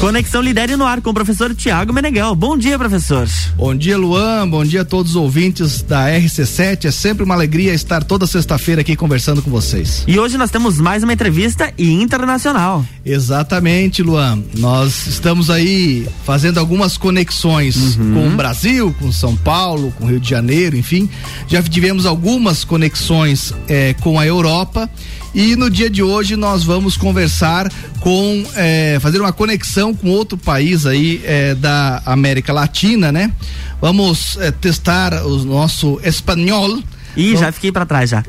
Conexão Lidere no ar com o professor Tiago Meneghel. Bom dia, professor. Bom dia, Luan. Bom dia a todos os ouvintes da RC7. É sempre uma alegria estar toda sexta-feira aqui conversando com vocês. E hoje nós temos mais uma entrevista internacional. Exatamente, Luan. Nós estamos aí fazendo algumas conexões uhum. com o Brasil, com São Paulo, com Rio de Janeiro, enfim. Já tivemos algumas conexões eh, com a Europa e no dia de hoje nós vamos conversar com, é, fazer uma conexão com outro país aí é, da América Latina, né? Vamos é, testar o nosso espanhol. Ih, já fiquei para trás já.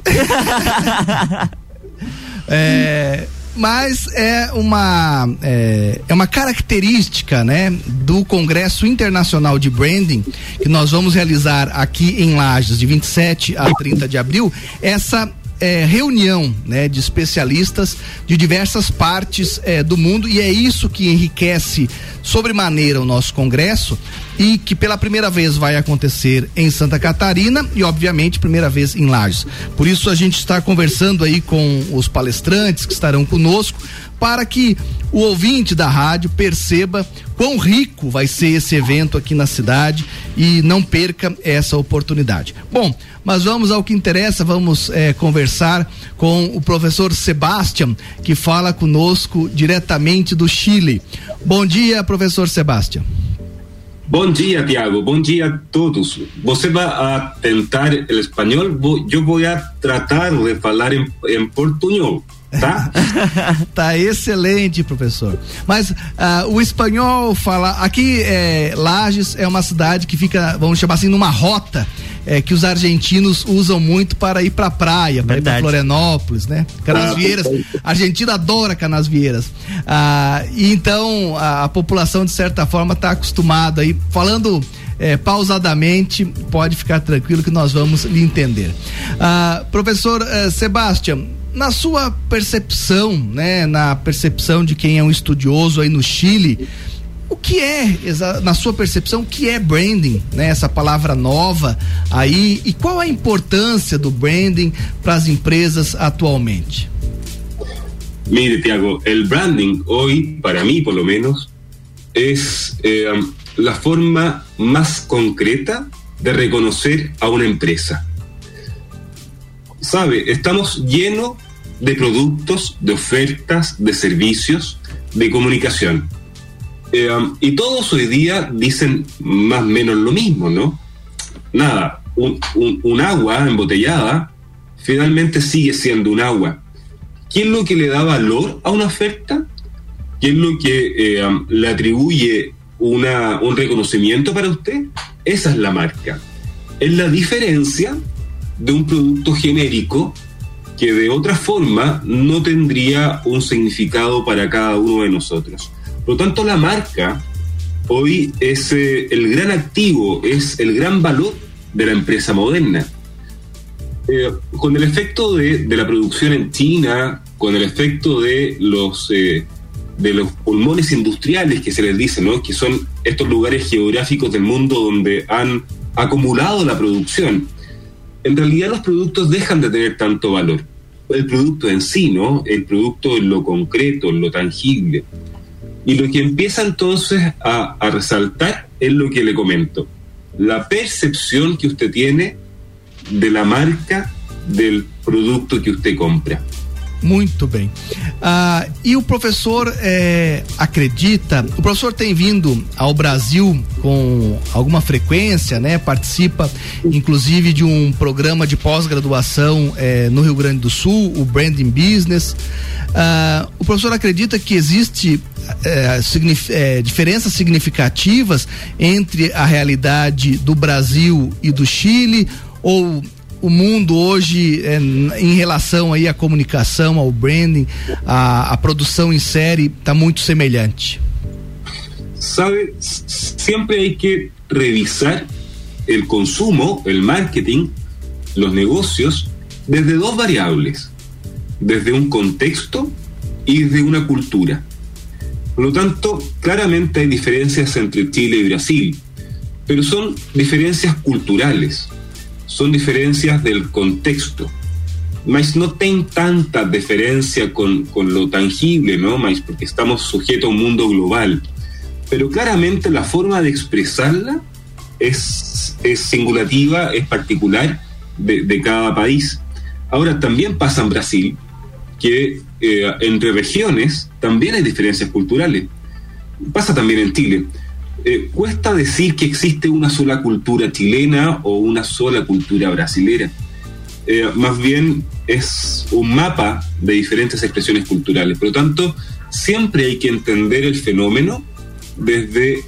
é, mas é uma é, é, uma característica, né, do Congresso Internacional de Branding que nós vamos realizar aqui em Lages de 27 a 30 de abril, essa é, reunião né, de especialistas de diversas partes é, do mundo e é isso que enriquece sobremaneira o nosso congresso e que pela primeira vez vai acontecer em Santa Catarina e obviamente primeira vez em Lages. Por isso a gente está conversando aí com os palestrantes que estarão conosco para que o ouvinte da rádio perceba quão rico vai ser esse evento aqui na cidade e não perca essa oportunidade. Bom, mas vamos ao que interessa, vamos é, conversar com o professor Sebastião, que fala conosco diretamente do Chile. Bom dia, professor Sebastião. Bom dia, Tiago. Bom dia a todos. Você vai tentar o espanhol, eu vou tratar de falar em, em portunhol. Tá? tá excelente, professor. Mas uh, o espanhol fala. Aqui, é, Lages é uma cidade que fica, vamos chamar assim, numa rota é, que os argentinos usam muito para ir para praia, para ir para Florianópolis, né? Canasvieiras. A Argentina adora Canasvieiras. Ah, e então a, a, população, de certa forma, está acostumada aí. Falando é, pausadamente, pode ficar tranquilo que nós vamos lhe entender. Ah, professor eh, Sebastião, na sua percepção, né, na percepção de quem é um estudioso aí no Chile, o que é, na sua percepção, o que é branding, né? Essa palavra nova aí e qual a importância do branding para as empresas atualmente? Mire, Tiago, el branding hoy, para mí por lo menos, es eh, la forma más concreta de reconocer a una empresa. Sabe, estamos llenos de productos, de ofertas, de servicios, de comunicación eh, y todos hoy día dicen más o menos lo mismo, ¿no? Nada, un, agua embotellada finalmente sigue siendo un agua. ¿Qué es lo que le da valor a una oferta? ¿Qué es lo que eh, le atribuye una, un reconocimiento para usted? Esa es la marca. Es la diferencia de un producto genérico que de otra forma no tendría un significado para cada uno de nosotros. Por lo tanto, la marca hoy es eh, el gran activo, es el gran valor de la empresa moderna. Eh, con el efecto de, la producción en China, con el efecto de los, eh, de los pulmones industriales que se les dice, ¿no? que son estos lugares geográficos del mundo donde han acumulado la producción, en realidad los productos dejan de tener tanto valor. El producto en sí, ¿no? El producto en lo concreto, en lo tangible. Y lo que empieza entonces a, resaltar es lo que le comento, la percepción que usted tiene de la marca del produto que usted compra. Muito bem. Ah, e o professor é, acredita, o professor tem vindo ao Brasil com alguma frequência, né? Participa, inclusive, de um programa de pós-graduação é, no Rio Grande do Sul, o Branding Business. Ah, o professor acredita que existe é, signif é, diferenças significativas entre a realidade do Brasil e do Chile ou o mundo hoje é, em relação aí à comunicação, ao branding, a, a produção em série está muito semelhante? Sabe, sempre hay que revisar el consumo, el marketing, los negocios desde dos variables, desde un contexto y desde una cultura. Por lo tanto, claramente hay diferencias entre Chile y Brasil, pero son diferencias culturales son diferencias del contexto. Mas no ten tanta diferencia con, con lo tangible, ¿no? Mas porque estamos sujetos a un mundo global. pero claramente la forma de expresarla es, es singulativa, es particular de, de, cada país. Ahora, también pasa en Brasil que eh, entre regiones también hay diferencias culturales. Pasa también en Chile. Eh, cuesta decir que existe una sola cultura chilena o una sola cultura brasilera. Eh, más bien es un mapa de diferentes expresiones culturales. Por lo tanto, siempre hay que entender el fenómeno desde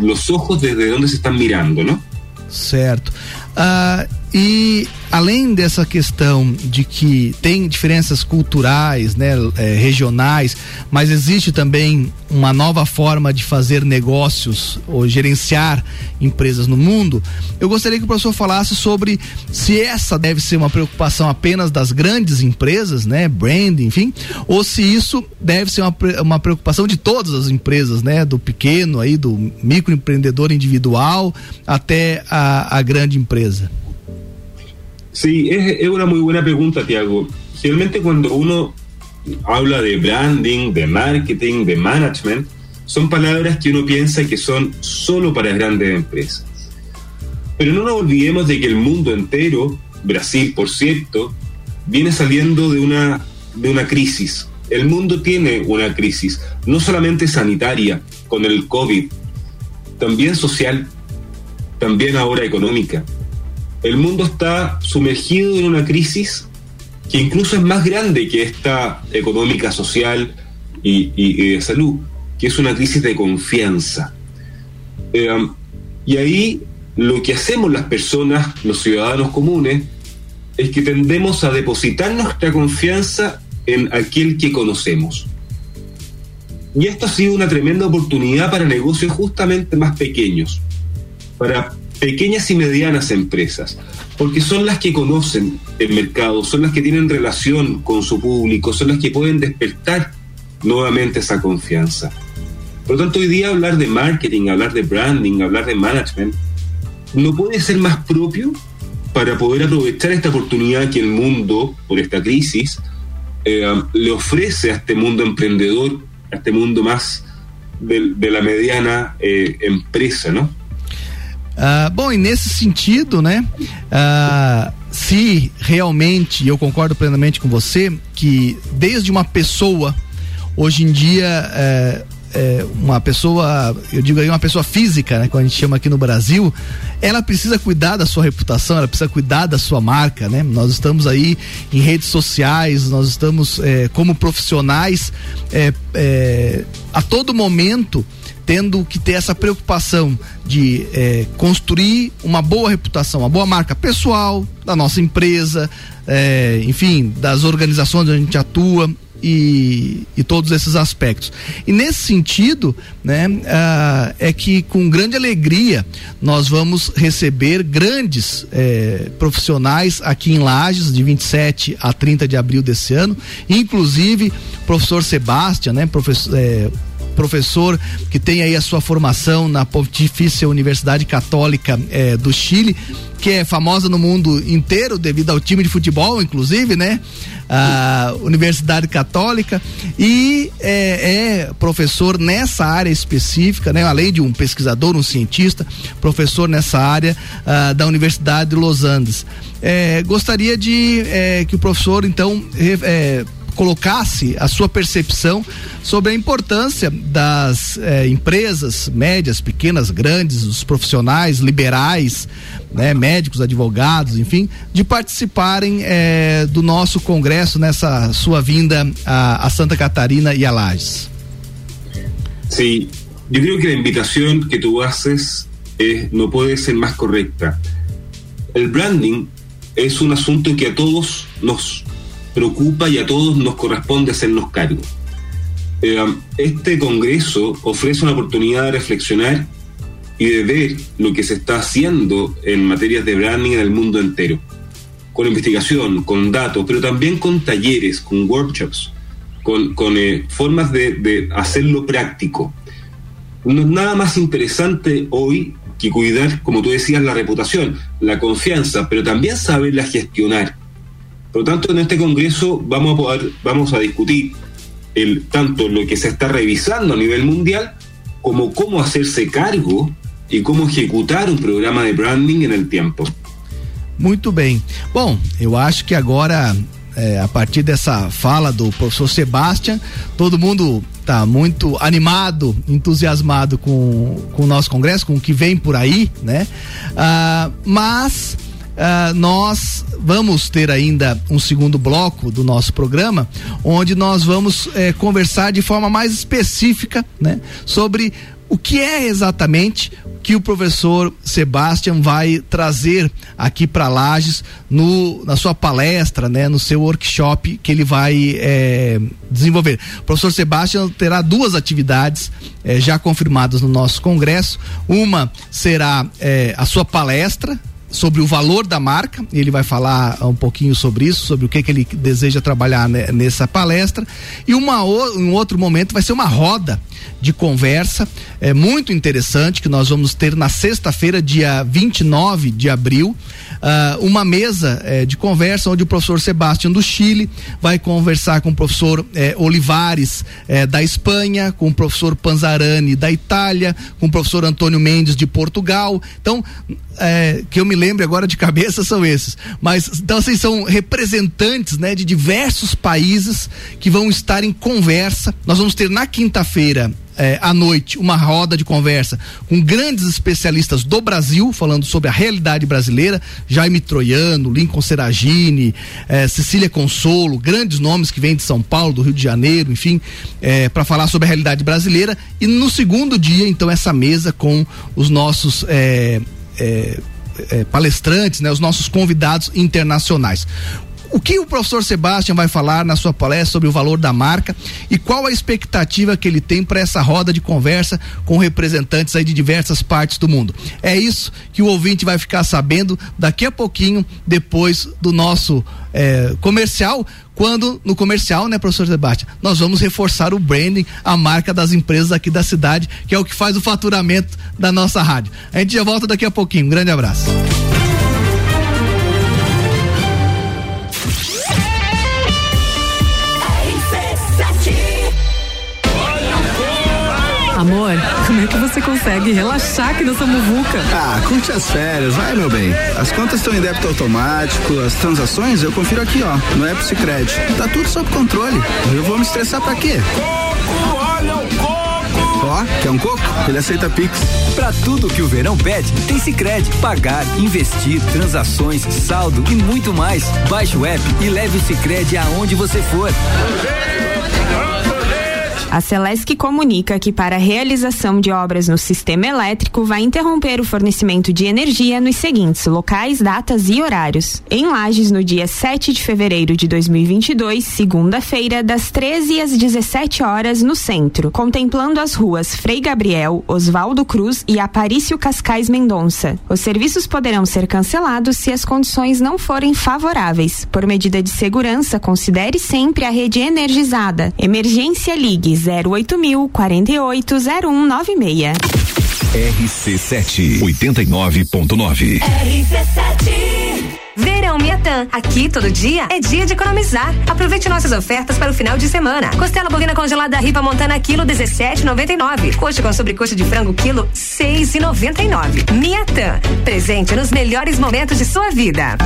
los ojos desde donde se están mirando, ¿no? Certo. Uh, e além dessa questão de que tem diferenças culturais, né, é, regionais, mas existe também uma nova forma de fazer negócios ou gerenciar empresas no mundo, eu gostaria que o professor falasse sobre se essa deve ser uma preocupação apenas das grandes empresas, né, branding, enfim, ou se isso deve ser uma, uma preocupação de todas as empresas, né, do pequeno aí, do microempreendedor individual até a, a grande empresa. Sí, es, es, una muy buena pregunta, Tiago. Generalmente cuando uno habla de branding, de marketing, de management, son palabras que uno piensa que son solo para grandes empresas. Pero no nos olvidemos de que el mundo entero, Brasil por cierto, viene saliendo de una, de una crisis. El mundo tiene una crisis, no solamente sanitaria, con el COVID, también social, también ahora económica el mundo está sumergido en una crisis que incluso es más grande que esta económica, social y, de salud, que es una crisis de confianza. Eh, y ahí lo que hacemos las personas, los ciudadanos comunes, es que tendemos a depositar nuestra confianza en aquel que conocemos. Y esto ha sido una tremenda oportunidad para negocios justamente más pequeños, para pequeñas y medianas empresas, porque son las que conocen el mercado, son las que tienen relación con su público, son las que pueden despertar nuevamente esa confianza. Por lo tanto, hoy día hablar de marketing, hablar de branding, hablar de management, no puede ser más propio para poder aprovechar esta oportunidad que el mundo, por esta crisis, eh, le ofrece a este mundo emprendedor, a este mundo más de, la mediana eh, empresa, ¿no? Uh, bom, e nesse sentido, né? Uh, se realmente, eu concordo plenamente com você, que desde uma pessoa, hoje em dia, é, é, uma pessoa, eu digo aí uma pessoa física, né, quando a gente chama aqui no Brasil, ela precisa cuidar da sua reputação, ela precisa cuidar da sua marca, né? Nós estamos aí em redes sociais, nós estamos é, como profissionais é, é, a todo momento tendo que ter essa preocupação de é, construir uma boa reputação, uma boa marca pessoal da nossa empresa, é, enfim, das organizações onde a gente atua. E, e, todos esses aspectos. E nesse sentido, né, uh, é que com grande alegria nós vamos receber grandes eh, profissionais aqui em Lages, de 27 a 30 de abril desse ano, inclusive professor Sebastião, né, professor. Eh, professor que tem aí a sua formação na Pontifícia Universidade Católica eh, do Chile, que é famosa no mundo inteiro devido ao time de futebol, inclusive, né? A Universidade Católica e é, é, professor nessa área específica, né? Além de um pesquisador, um cientista, professor nessa área uh, da Universidade de Los Andes. É, gostaria de é, que o professor então colocasse a sua percepção sobre a importância das eh, empresas médias, pequenas, grandes, os profissionais liberais, né, médicos, advogados, enfim, de participarem eh, do nosso congresso nessa sua vinda a, a Santa Catarina e a Lages. Sí, yo creo que la invitación que tú haces eh, puede ser más correcta. El branding es un asunto que a todos nos preocupa y a todos nos corresponde hacernos cargo. Eh, este Congreso ofrece una oportunidad de reflexionar y de ver lo que se está haciendo en materias de branding en el mundo entero, con investigación, con datos, pero también con talleres, con workshops, con, eh, formas de, de hacerlo práctico. No es nada más interesante hoy que cuidar, como tú decías, la reputación, la confianza, pero también saberla gestionar por lo tanto, en este Congreso vamos a poder, vamos a discutir el, tanto lo que se está revisando a nivel mundial como cómo hacerse cargo y cómo ejecutar un programa de branding en el tiempo. Muito bem. Bom, eu acho que agora, é, a partir dessa fala do professor Sebastian, todo mundo está muito animado, entusiasmado com, com o nosso congresso, com o que vem por aí, né? Ah, mas Uh, nós vamos ter ainda um segundo bloco do nosso programa, onde nós vamos eh, conversar de forma mais específica, né, sobre o que é exatamente que o professor Sebastian vai trazer aqui para Lages no, na sua palestra, né, no seu workshop que ele vai é, desenvolver. O professor Sebastian terá duas atividades é, já confirmadas no nosso congresso. Uma será é, a sua palestra sobre o valor da marca. Ele vai falar um pouquinho sobre isso, sobre o que, que ele deseja trabalhar nessa palestra. E uma, um outro momento vai ser uma roda de conversa é muito interessante que nós vamos ter na sexta-feira, dia 29 de abril, uh, uma mesa é, de conversa onde o professor Sebastião do Chile vai conversar com o professor é, Olivares é, da Espanha, com o professor Panzarani da Itália, com o professor Antônio Mendes de Portugal. Então, que eu me lembre agora de cabeça são esses. Mas então assim, são representantes né, de diversos países que vão estar em conversa. Nós vamos ter na quinta-feira é, à noite uma roda de conversa com grandes especialistas do Brasil, falando sobre a realidade brasileira, Jaime Troiano, Lincoln Seragini, é, Cecília Consolo, grandes nomes que vêm de São Paulo, do Rio de Janeiro, enfim, é, para falar sobre a realidade brasileira. E no segundo dia, então, essa mesa com os nossos é, palestrantes, né, os nossos convidados internacionais. O que o professor Sebastião vai falar na sua palestra sobre o valor da marca e qual a expectativa que ele tem para essa roda de conversa com representantes aí de diversas partes do mundo? É isso que o ouvinte vai ficar sabendo daqui a pouquinho, depois do nosso é, comercial, quando no comercial, né, professor Sebastião, nós vamos reforçar o branding, a marca das empresas aqui da cidade, que é o que faz o faturamento da nossa rádio. A gente já volta daqui a pouquinho. Um grande abraço. Você consegue relaxar aqui nessa muvuca? Ah, curte as férias, vai meu bem. As contas estão em débito automático, as transações eu confiro aqui, ó, no App Cred. Tá tudo sob controle. Eu vou me estressar pra quê? Coco, olha o coco! Ó, quer um coco? Ele aceita Pix. Pra tudo que o verão pede, tem Cicred. Pagar, investir, transações, saldo e muito mais. Baixe o app e leve o Cicred aonde você for. A Celesc comunica que para a realização de obras no sistema elétrico vai interromper o fornecimento de energia nos seguintes locais, datas e horários. Em Lages, no dia 7 de fevereiro de 2022, segunda-feira, das 13 às 17 horas no centro, contemplando as ruas Frei Gabriel, Oswaldo Cruz e Aparício Cascais Mendonça. Os serviços poderão ser cancelados se as condições não forem favoráveis. Por medida de segurança, considere sempre a rede energizada. Emergência Ligue 08000 480196. RC7 89.9. RC7 Verão Miatã. Aqui todo dia é dia de economizar. Aproveite nossas ofertas para o final de semana. Costela bovina congelada Ripa Montana quilo 17,99. Coxa com sobrecoxa de frango quilo 6,99. Miatã. Presente nos melhores momentos de sua vida.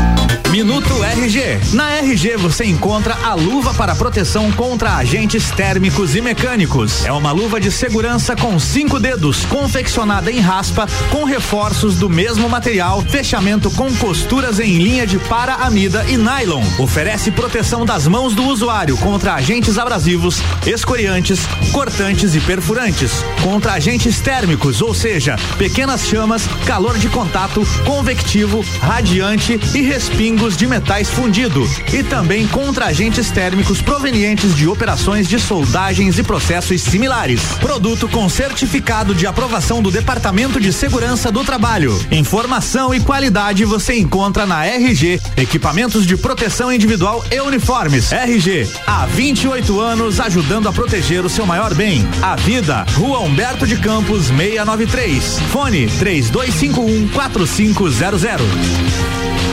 Minuto RG. Na RG você encontra a luva para proteção contra agentes térmicos e mecânicos. É uma luva de segurança com cinco dedos, confeccionada em raspa, com reforços do mesmo material, fechamento com costuras em linha linha de para-amida e nylon. Oferece proteção das mãos do usuário contra agentes abrasivos, escoriantes, cortantes e perfurantes, contra agentes térmicos, ou seja, pequenas chamas, calor de contato, convectivo, radiante e respingos de metais fundido, e também contra agentes térmicos provenientes de operações de soldagens e processos similares. Produto com certificado de aprovação do Departamento de Segurança do Trabalho. Informação e qualidade você encontra na R RG, equipamentos de proteção individual e uniformes. RG, há 28 anos ajudando a proteger o seu maior bem, a vida. Rua Humberto de Campos, 693. Fone 3251 4500.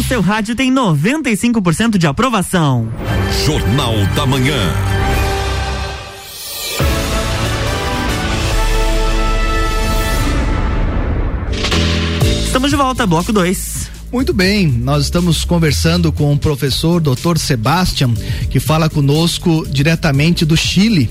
No seu rádio tem 95% de aprovação. Jornal da Manhã. Estamos de volta, bloco 2. Muito bem, nós estamos conversando com o professor Dr. Sebastian, que fala conosco diretamente do Chile.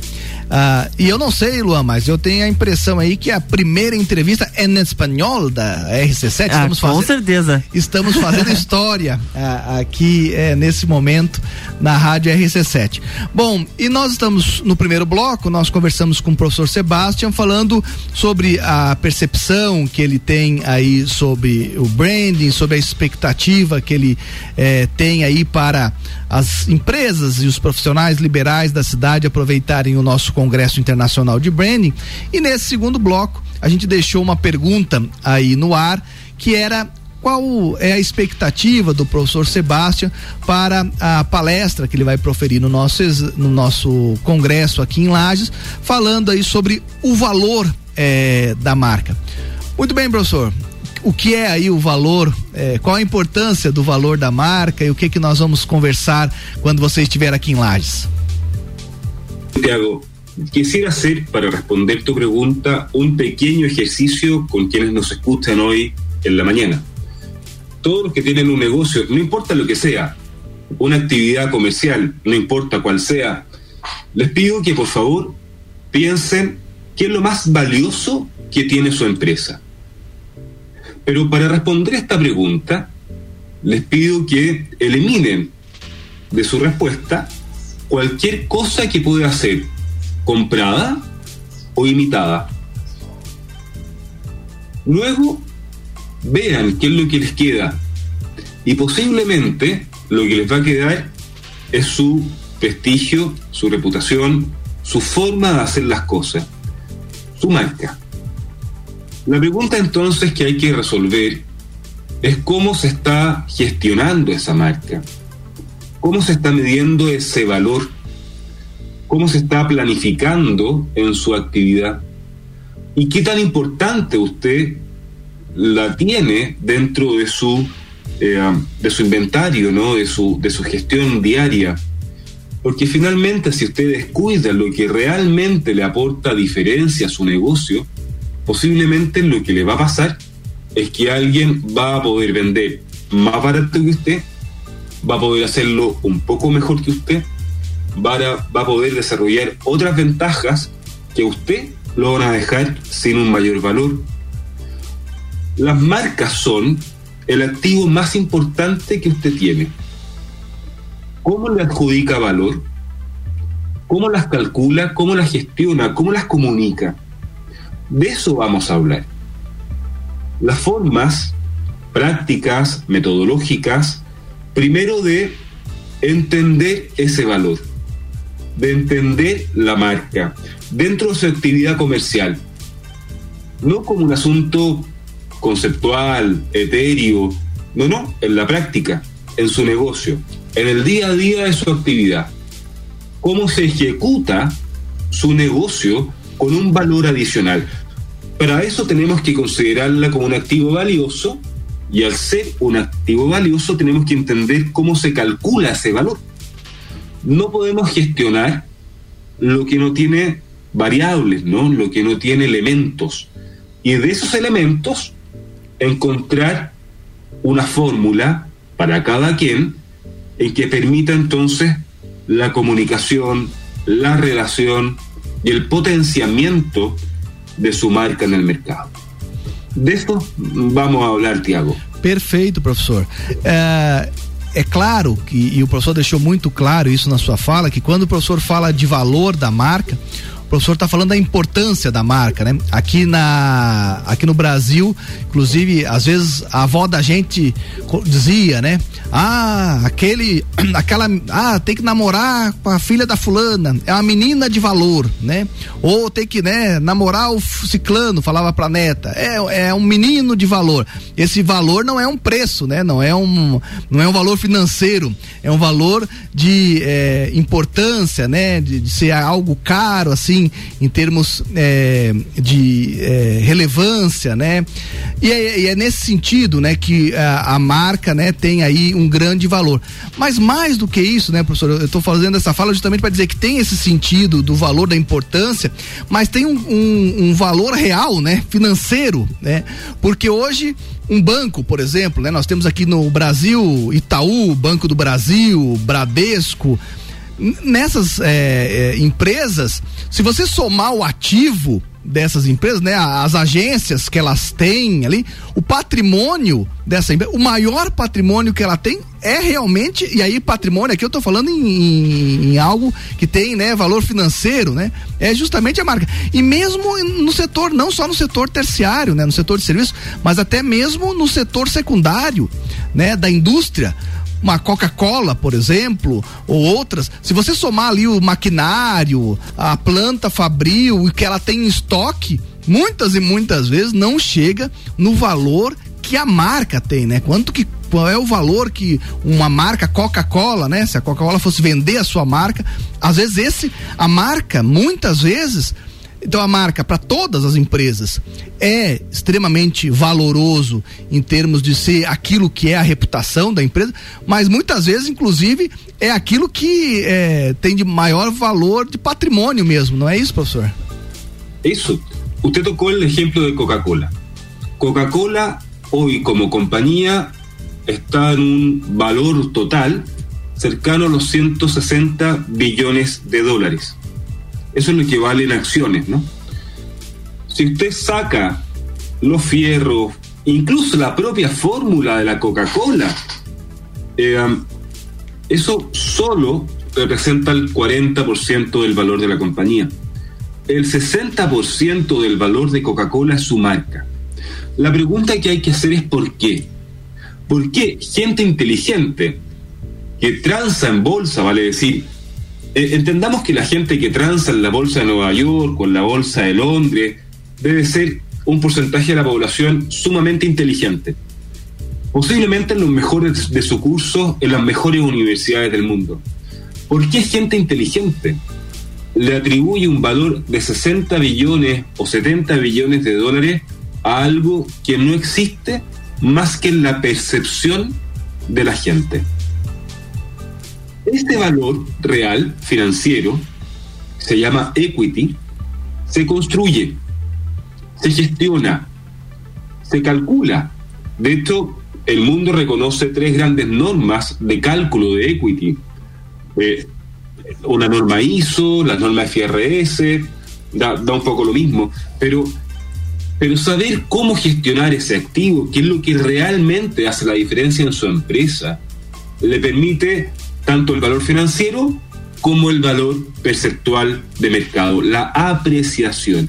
Ah, e eu não sei, Luan, mas eu tenho a impressão aí que a primeira entrevista é em espanhol da RC7. Ah, com fazendo, certeza. Estamos fazendo história ah, aqui é, nesse momento na rádio RC7. Bom, e nós estamos no primeiro bloco, nós conversamos com o professor Sebastian falando sobre a percepção que ele tem aí sobre o branding, sobre a expectativa que ele eh, tem aí para as empresas e os profissionais liberais da cidade aproveitarem o nosso Congresso Internacional de Branding. E nesse segundo bloco, a gente deixou uma pergunta aí no ar, que era qual é a expectativa do professor Sebastião para a palestra que ele vai proferir no nosso, no nosso congresso aqui em Lages, falando aí sobre o valor é, da marca. Muito bem, professor. O que é aí o valor? É, qual a importância do valor da marca e o que que nós vamos conversar quando você estiver aqui em Lages? Tiago, Quisiera hacer, para responder tu pregunta, un pequeño ejercicio con quienes nos escuchan hoy en la mañana. Todos los que tienen un negocio, no importa lo que sea, una actividad comercial, no importa cuál sea, les pido que por favor piensen qué es lo más valioso que tiene su empresa. Pero para responder esta pregunta, les pido que eliminen de su respuesta cualquier cosa que pueda hacer comprada o imitada. Luego, vean qué es lo que les queda. Y posiblemente lo que les va a quedar es su prestigio, su reputación, su forma de hacer las cosas, su marca. La pregunta entonces que hay que resolver es cómo se está gestionando esa marca, cómo se está midiendo ese valor cómo se está planificando en su actividad y qué tan importante usted la tiene dentro de su, eh, de su inventario, ¿no? de, su, de su gestión diaria. Porque finalmente si usted descuida lo que realmente le aporta diferencia a su negocio, posiblemente lo que le va a pasar es que alguien va a poder vender más barato que usted, va a poder hacerlo un poco mejor que usted va a, poder desarrollar otras ventajas que usted lo van a dejar sin un mayor valor. Las marcas son el activo más importante que usted tiene. ¿Cómo le adjudica valor? ¿Cómo las calcula? ¿Cómo las gestiona? ¿Cómo las comunica? De eso vamos a hablar. Las formas prácticas, metodológicas, primero de entender ese valor de entender la marca dentro de su actividad comercial, no como un asunto conceptual, etéreo, no, no, en la práctica, en su negocio, en el día a día de su actividad. Cómo se ejecuta su negocio con un valor adicional. Para eso tenemos que considerarla como un activo valioso y al ser un activo valioso tenemos que entender cómo se calcula ese valor no podemos gestionar lo que no tiene variables, ¿no? Lo que no tiene elementos. Y de esos elementos encontrar una fórmula para cada quien en que permita entonces la comunicación, la relación y el potenciamiento de su marca en el mercado. De esto vamos a hablar, Tiago. Perfeito, professor. Uh, é claro que, e o professor deixou muito claro isso na sua fala, que quando o professor fala de valor da marca, o professor está falando da importância da marca, né? Aqui na aqui no Brasil, inclusive, às vezes a avó da gente dizia, né? Ah, aquele aquela ah, tem que namorar com a filha da fulana, é uma menina de valor, né? Ou tem que, né, namorar o ciclano, falava pra neta. É, é um menino de valor. Esse valor não é um preço, né? Não é um não é um valor financeiro, é um valor de é, importância, né? De, de ser algo caro assim assim, em termos é, de é, relevância, né? E é, e é, nesse sentido, né, que a, a, marca, né, tem aí um grande valor. Mas mais do que isso, né, professor, eu estou fazendo essa fala justamente para dizer que tem esse sentido do valor da importância, mas tem um, um, um valor real, né, financeiro, né? Porque hoje um banco, por exemplo, né? Nós temos aqui no Brasil Itaú, Banco do Brasil, Bradesco, nessas é, é, empresas, se você somar o ativo dessas empresas, né, as agências que elas têm ali, o patrimônio dessa empresa, o maior patrimônio que ela tem é realmente, e aí patrimônio aqui eu estou falando em, em, em, algo que tem, né, valor financeiro, né, é justamente a marca. E mesmo no setor, não só no setor terciário, né, no setor de serviço, mas até mesmo no setor secundário, né, da indústria uma Coca-Cola, por exemplo, ou outras, se você somar ali o maquinário, a planta fabril e que ela tem em estoque, muitas e muitas vezes não chega no valor que a marca tem, né? Quanto que qual é o valor que uma marca Coca-Cola, né? Se a Coca-Cola fosse vender a sua marca, às vezes esse a marca muitas vezes então a marca para todas as empresas é extremamente valoroso em termos de ser aquilo que é a reputação da empresa, mas muitas vezes, inclusive, é aquilo que é, tem de maior valor de patrimônio mesmo, não é isso, professor? Isso. Usted tocou o exemplo de Coca-Cola. Coca-Cola hoy como compañía está en un valor total cercano a los 160 billones de dólares. Eso es lo que vale en acciones, ¿no? Si usted saca los fierros, incluso la propia fórmula de la Coca-Cola, eh, eso solo representa el 40% del valor de la compañía. El 60% del valor de Coca-Cola es su marca. La pregunta que hay que hacer es ¿por qué? ¿Por qué gente inteligente que transa en bolsa, vale decir, eh, entendamos que la gente que transa en la bolsa de Nueva York o en la bolsa de Londres debe ser un porcentaje de la población sumamente inteligente. Posiblemente en los mejores de su curso en las mejores universidades del mundo. ¿Por qué gente inteligente le atribuye un valor de 60 billones o 70 billones de dólares a algo que no existe más que en la percepción de la gente? Este valor real financiero se llama equity, se construye, se gestiona, se calcula. De hecho, el mundo reconoce tres grandes normas de cálculo de equity. Eh, una norma ISO, la norma FRS, da, da, un poco lo mismo, pero, pero saber cómo gestionar ese activo, qué es lo que realmente hace la diferencia en su empresa, le permite tanto el valor financiero como el valor perceptual de mercado, la apreciação.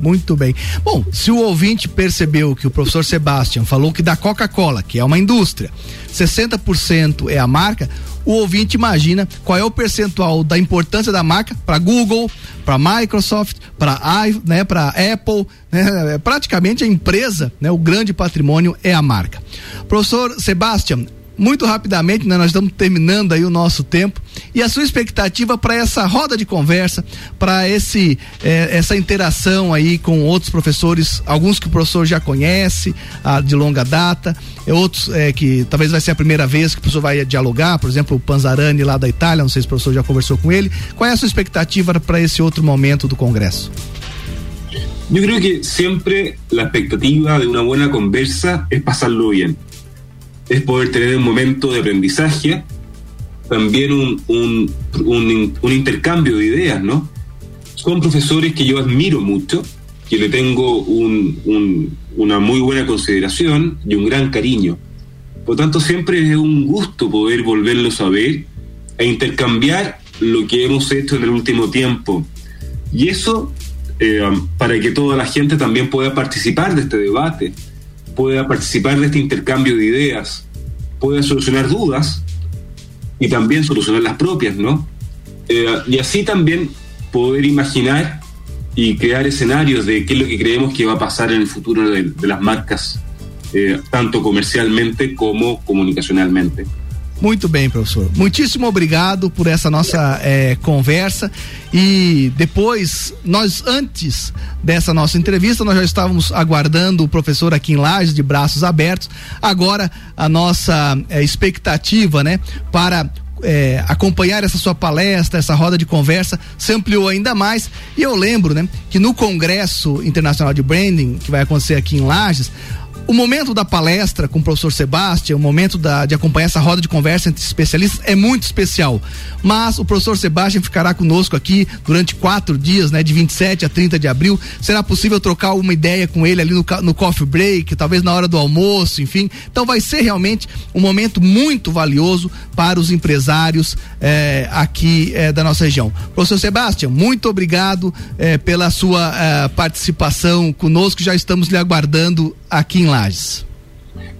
Muito bem. Bom, se o ouvinte percebeu que o professor Sebastian falou que da Coca-Cola, que é uma indústria, 60% é a marca, o ouvinte imagina qual é o percentual da importância da marca para Google, para Microsoft, para né, para Apple, né, praticamente a empresa, né, o grande patrimônio é a marca. Professor Sebastian, muito rapidamente, né, nós estamos terminando aí o nosso tempo e a sua expectativa para essa roda de conversa, para esse eh, essa interação aí com outros professores, alguns que o professor já conhece ah, de longa data, e outros eh, que talvez vai ser a primeira vez que o professor vai dialogar, por exemplo, o Panzarani lá da Itália, não sei se o professor já conversou com ele. Qual é a sua expectativa para esse outro momento do congresso? Eu creo que sempre a expectativa de uma boa conversa é passá-lo bem. Es poder tener un momento de aprendizaje, también un, un, intercambio de ideas, ¿no? Son profesores que yo admiro mucho, que le tengo una muy buena consideración y un gran cariño. Por tanto, siempre es un gusto poder volverlos a ver e intercambiar lo que hemos hecho en el último tiempo. Y eso eh, para que toda la gente también pueda participar de este debate pueda participar de este intercambio de ideas, pueda solucionar dudas y también solucionar las propias, ¿no? Eh, y así también poder imaginar y crear escenarios de qué es lo que creemos que va a pasar en el futuro de, las marcas, eh, tanto comercialmente como comunicacionalmente. Muito bem, professor. Muitíssimo obrigado por essa nossa é, conversa. E depois, nós, antes dessa nossa entrevista, nós já estávamos aguardando o professor aqui em Lages, de braços abertos. Agora, a nossa é, expectativa, né, para é, acompanhar essa sua palestra, essa roda de conversa, se ampliou ainda mais. E eu lembro, né, que no Congresso Internacional de Branding, que vai acontecer aqui em Lages, o momento da palestra com o professor Sebastião, o momento da, de acompanhar essa roda de conversa entre especialistas é muito especial. Mas o professor Sebastião ficará conosco aqui durante quatro dias, né, de 27 a 30 de abril. Será possível trocar uma ideia com ele ali no, no coffee break, talvez na hora do almoço, enfim. Então vai ser realmente um momento muito valioso para os empresários eh, aqui eh, da nossa região. Professor Sebastião, muito obrigado eh, pela sua eh, participação conosco. Já estamos lhe aguardando aqui em Lages.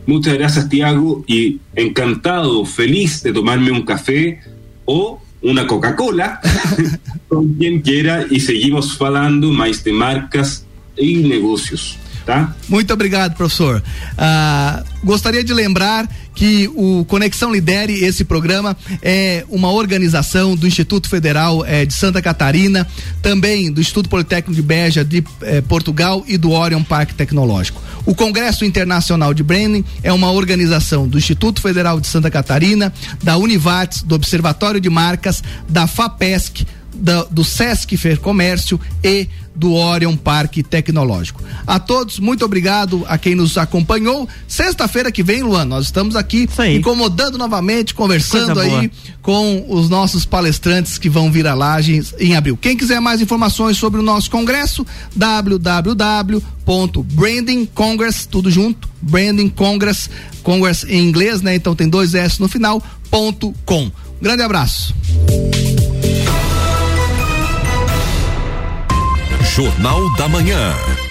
Muchas gracias, Tiago, y encantado, feliz de tomarme un café o una Coca-Cola con quien quiera y seguimos falando más de marcas e negócios. Tá? Muito obrigado, professor. Ah, gostaria de lembrar que o Conexão Lidere, esse programa, é uma organização do Instituto Federal eh, de Santa Catarina, também do Instituto Politécnico de Beja de eh, Portugal e do Orion Parque Tecnológico. O Congresso Internacional de Branding é uma organização do Instituto Federal de Santa Catarina, da Univates, do Observatório de Marcas, da FAPESC, da, do Sesc Fer Comércio e do Orion Parque Tecnológico. A todos, muito obrigado a quem nos acompanhou. Sexta-feira que vem, Luan, nós estamos aqui incomodando novamente, conversando aí com os nossos palestrantes que vão vir a Lages em abril. Quem quiser mais informações sobre o nosso congresso, www.brandingcongress, tudo junto, Branding Congress, Congress em inglês, né? Então tem dois S no final, ponto com. grande abraço. Jornal da Manhã.